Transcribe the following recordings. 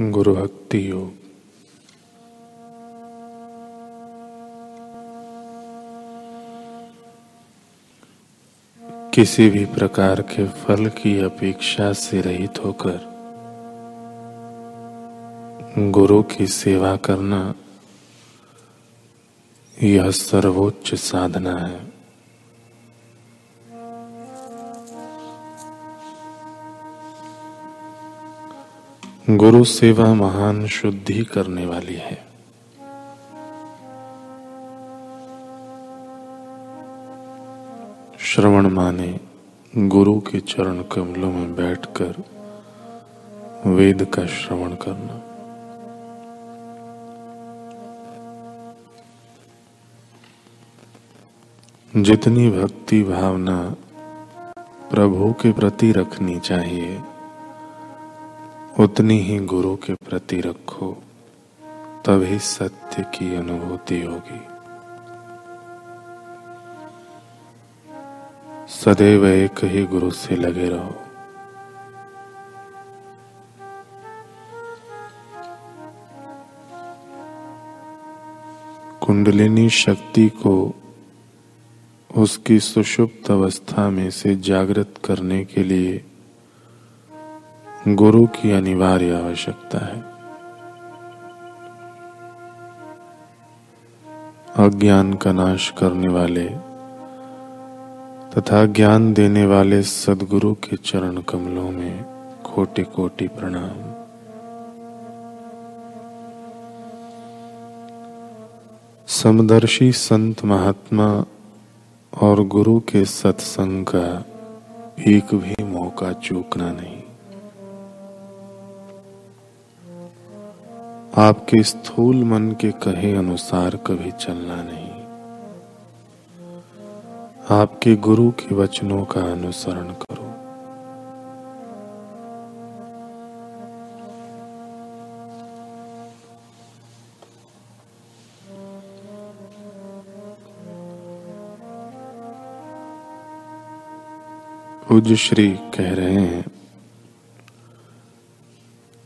गुरु भक्ति योग। किसी भी प्रकार के फल की अपेक्षा से रहित होकर गुरु की सेवा करना यह सर्वोच्च साधना है। गुरु सेवा महान शुद्धि करने वाली है। श्रवण माने गुरु के चरण कमलों में बैठकर वेद का श्रवण करना। जितनी भक्ति भावना प्रभु के प्रति रखनी चाहिए उतनी ही गुरु के प्रति रखो, तभी सत्य की अनुभूति होगी। सदैव एक ही गुरु से लगे रहो। कुंडलिनी शक्ति को उसकी सुषुप्त अवस्था में से जागृत करने के लिए गुरु की अनिवार्य आवश्यकता है। अज्ञान का नाश करने वाले तथा ज्ञान देने वाले सदगुरु के चरण कमलों में कोटि कोटि प्रणाम। समदर्शी संत महात्मा और गुरु के सत्संग का एक भी मौका चूकना नहीं। आपके स्थूल मन के कहे अनुसार कभी चलना नहीं। आपके गुरु के वचनों का अनुसरण करो। पूज्य श्री कह रहे हैं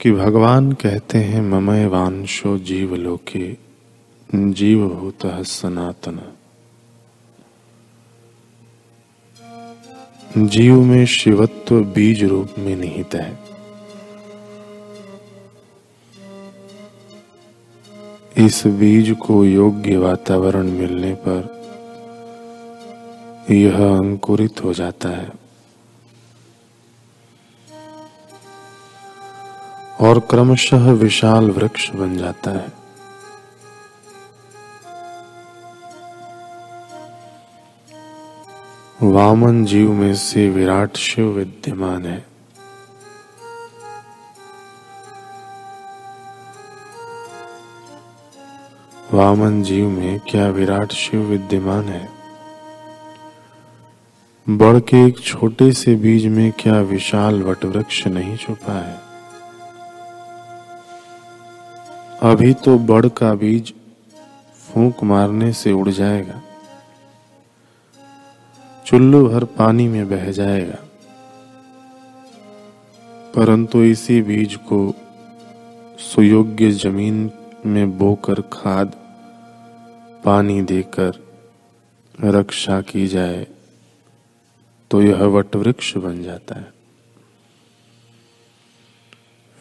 कि भगवान कहते हैं, ममय वांशो जीव लोके जीव भूत सनातन। जीव में शिवत्व बीज रूप में निहित है। इस बीज को योग्य वातावरण मिलने पर यह अंकुरित हो जाता है। और क्रमशः विशाल वृक्ष बन जाता है। वामन जीव में से विराट शिव विद्यमान है। वामन जीव में क्या विराट शिव विद्यमान है? बड़ के एक छोटे से बीज में क्या विशाल वटवृक्ष नहीं छुपा है? अभी तो बड़ का बीज फूंक मारने से उड़ जाएगा। चुल्लू भर पानी में बह जाएगा। परंतु इसी बीज को सुयोग्य ज़मीन में बोकर खाद, पानी देकर रक्षा की जाए तो यह वटवृक्ष बन जाता है।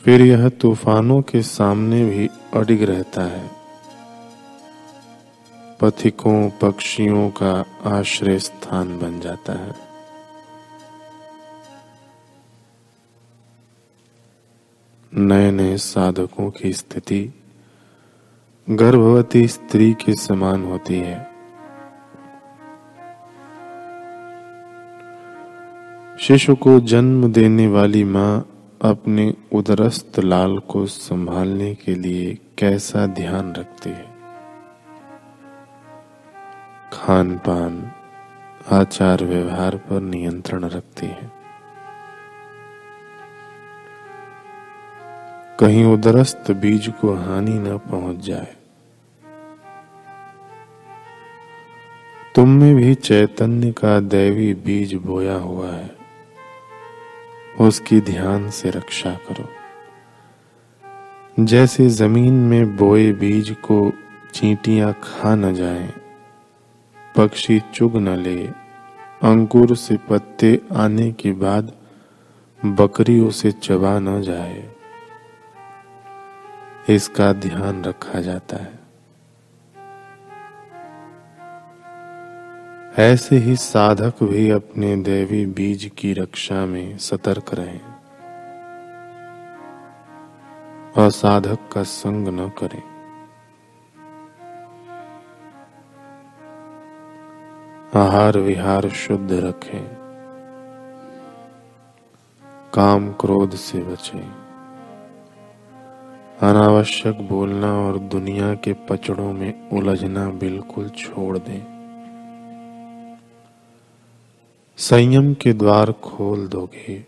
फिर यह तूफानों के सामने भी अडिग रहता है। पथिकों, पक्षियों का आश्रय स्थान बन जाता है। नए नए साधकों की स्थिति गर्भवती स्त्री के समान होती है। शिशु को जन्म देने वाली माँ अपने उदरस्त लाल को संभालने के लिए कैसा ध्यान रखती है? खान पान आचार व्यवहार पर नियंत्रण रखती है। कहीं उदरस्त बीज को हानि न पहुँच जाए। तुम में भी चैतन्य का दैवी बीज बोया हुआ है। उसकी ध्यान से रक्षा करो। जैसे ज़मीन में बोए बीज को चींटियाँ खा न जाए, पक्षी चुग न ले, अंकुर से पत्ते आने के बाद बकरी उसे चबा न जाए, इसका ध्यान रखा जाता है। ऐसे ही साधक भी अपने देवी बीज की रक्षा में सतर्क रहें। असाधक का संग न करें। आहार विहार शुद्ध रखें। काम क्रोध से बचें। अनावश्यक बोलना और दुनिया के पचड़ों में उलझना बिल्कुल छोड़ दें। संयम के द्वार खोल दोगे।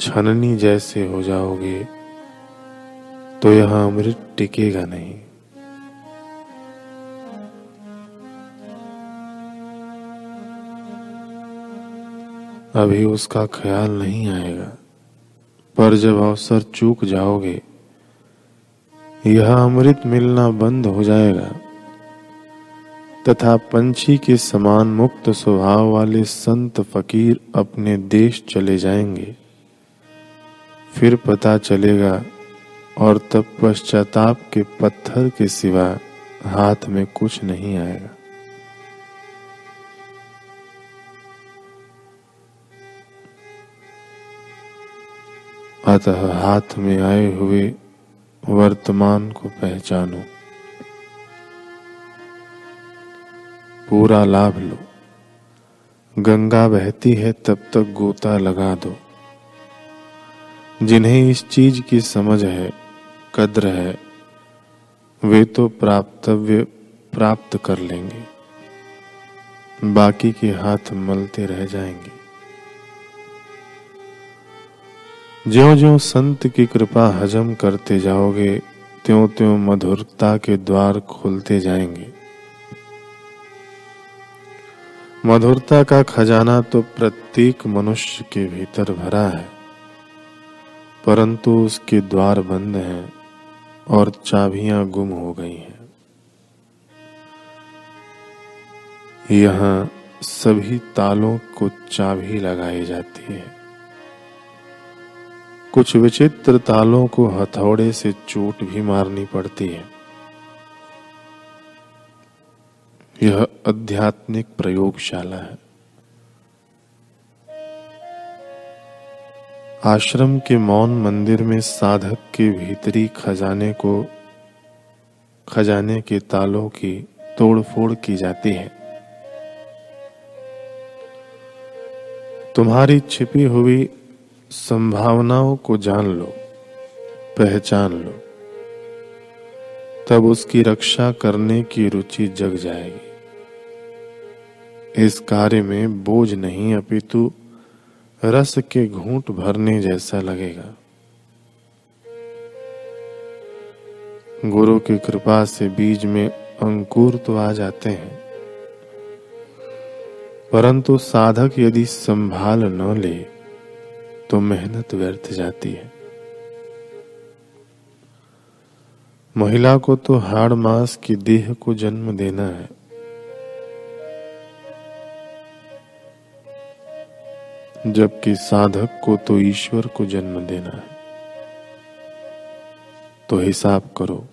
छननी जैसे हो जाओगे। तो यह अमृत टिकेगा नहीं। अभी उसका ख्याल नहीं आएगा। पर जब अवसर चूक जाओगे, यह अमृत मिलना बंद हो जाएगा। तथा पंछी के समान मुक्त स्वभाव वाले संत फकीर अपने देश चले जाएँगे। फिर पता चलेगा और तब पश्चाताप के पत्थर के सिवा हाथ में कुछ नहीं आएगा। अतः हाथ में आए हुए वर्तमान को पहचानो। पूरा लाभ लो। गंगा बहती है, तब तक गोता लगा दो। जिन्हें इस चीज़ की समझ है, कद्र है, वे तो प्राप्तव्य प्राप्त कर लेंगे। बाकी के हाथ मलते रह जाएँगे। ज्यो ज्यो संत की कृपा हजम करते जाओगे त्यों त्यों मधुरता के द्वार खुलते जाएँगे। मधुरता का खजाना तो प्रत्येक मनुष्य के भीतर भरा है। परंतु उसके द्वार बंद हैं और चाबियाँ गुम हो गई हैं। यहाँ सभी तालों को चाबी लगाई जाती है। कुछ विचित्र तालों को हथौड़े से चोट भी मारनी पड़ती है। यह आध्यात्मिक प्रयोगशाला है। आश्रम के मौन मंदिर में साधक के भीतरी खजाने को, खजाने के तालों की तोड़फोड़ की जाती है। तुम्हारी छिपी हुई संभावनाओं को जान लो, पहचान लो। तब उसकी रक्षा करने की रुचि जग जाएगी। इस कार्य में बोझ नहीं, अपितु रस के घूंट भरने जैसा लगेगा। गुरु की कृपा से बीज में अंकुर तो आ जाते हैं, परंतु साधक यदि संभाल न ले तो मेहनत व्यर्थ जाती है। महिला को तो हाड़ मास की देह को जन्म देना है। जबकि साधक को तो ईश्वर को जन्म देना है। तो हिसाब करो,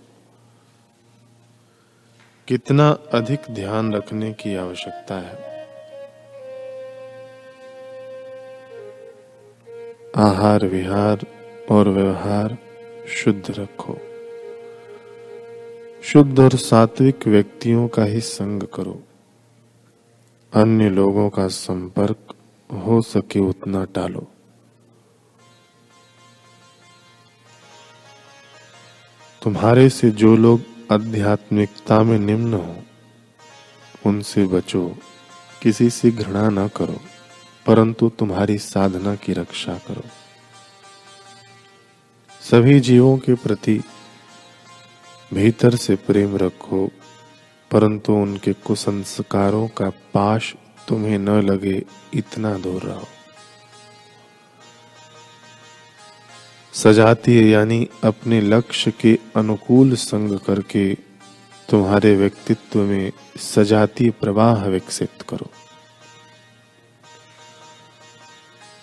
कितना अधिक ध्यान रखने की आवश्यकता है। आहार विहार और व्यवहार शुद्ध रखो। शुद्ध और सात्विक व्यक्तियों का ही संग करो। अन्य लोगों का संपर्क हो सके उतना टालो। तुम्हारे से जो लोग आध्यात्मिकता में निम्न हो, उनसे बचो, किसी से घृणा न करो, परंतु तुम्हारी साधना की रक्षा करो। सभी जीवों के प्रति भीतर से प्रेम रखो, परंतु उनके कुसंस्कारों का पाश तुम्हें न लगे इतना दूर रहो। सजातीय यानी अपने लक्ष्य के अनुकूल संग करके तुम्हारे व्यक्तित्व में सजातीय प्रवाह विकसित करो।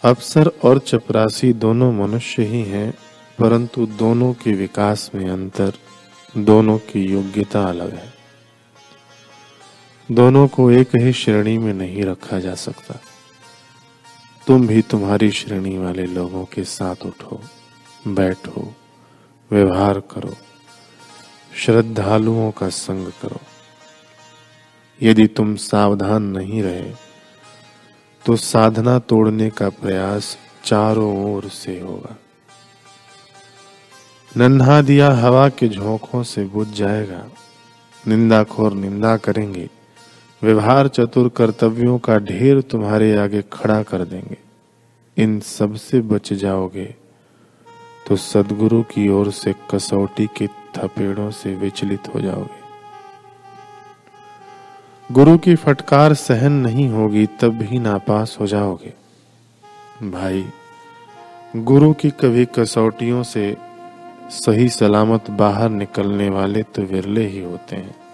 अफसर और चपरासी दोनों मनुष्य ही हैं, परंतु दोनों के विकास में अंतर, दोनों की योग्यता अलग है। दोनों को एक ही श्रेणी में नहीं रखा जा सकता। तुम भी तुम्हारी श्रेणी वाले लोगों के साथ उठो, बैठो, व्यवहार करो, श्रद्धालुओं का संग करो। यदि तुम सावधान नहीं रहे तो साधना तोड़ने का प्रयास चारों ओर से होगा। नन्हा दिया हवा के झोंकों से बुझ जाएगा। निंदाखोर निंदा करेंगे। व्यवहार चतुर कर्तव्यों का ढेर तुम्हारे आगे खड़ा कर देंगे। इन सबसे बच जाओगे। तो सदगुरु की ओर से कसौटी के थपेड़ों से विचलित हो जाओगे। गुरु की फटकार सहन नहीं होगी, तब भी नापास हो जाओगे। भाई, गुरु की कभी कसौटियों से सही सलामत बाहर निकलने वाले तो विरले ही होते हैं।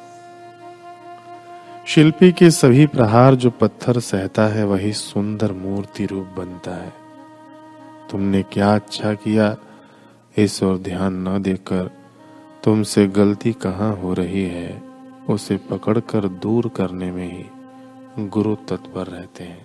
शिल्पी के सभी प्रहार जो पत्थर सहता है, वही सुंदर मूर्ति रूप बनता है। तुमने क्या अच्छा किया, इस ओर ध्यान न देकर। तुमसे गलती कहाँ हो रही है, उसे पकड़कर दूर करने में ही गुरु तत्पर रहते हैं।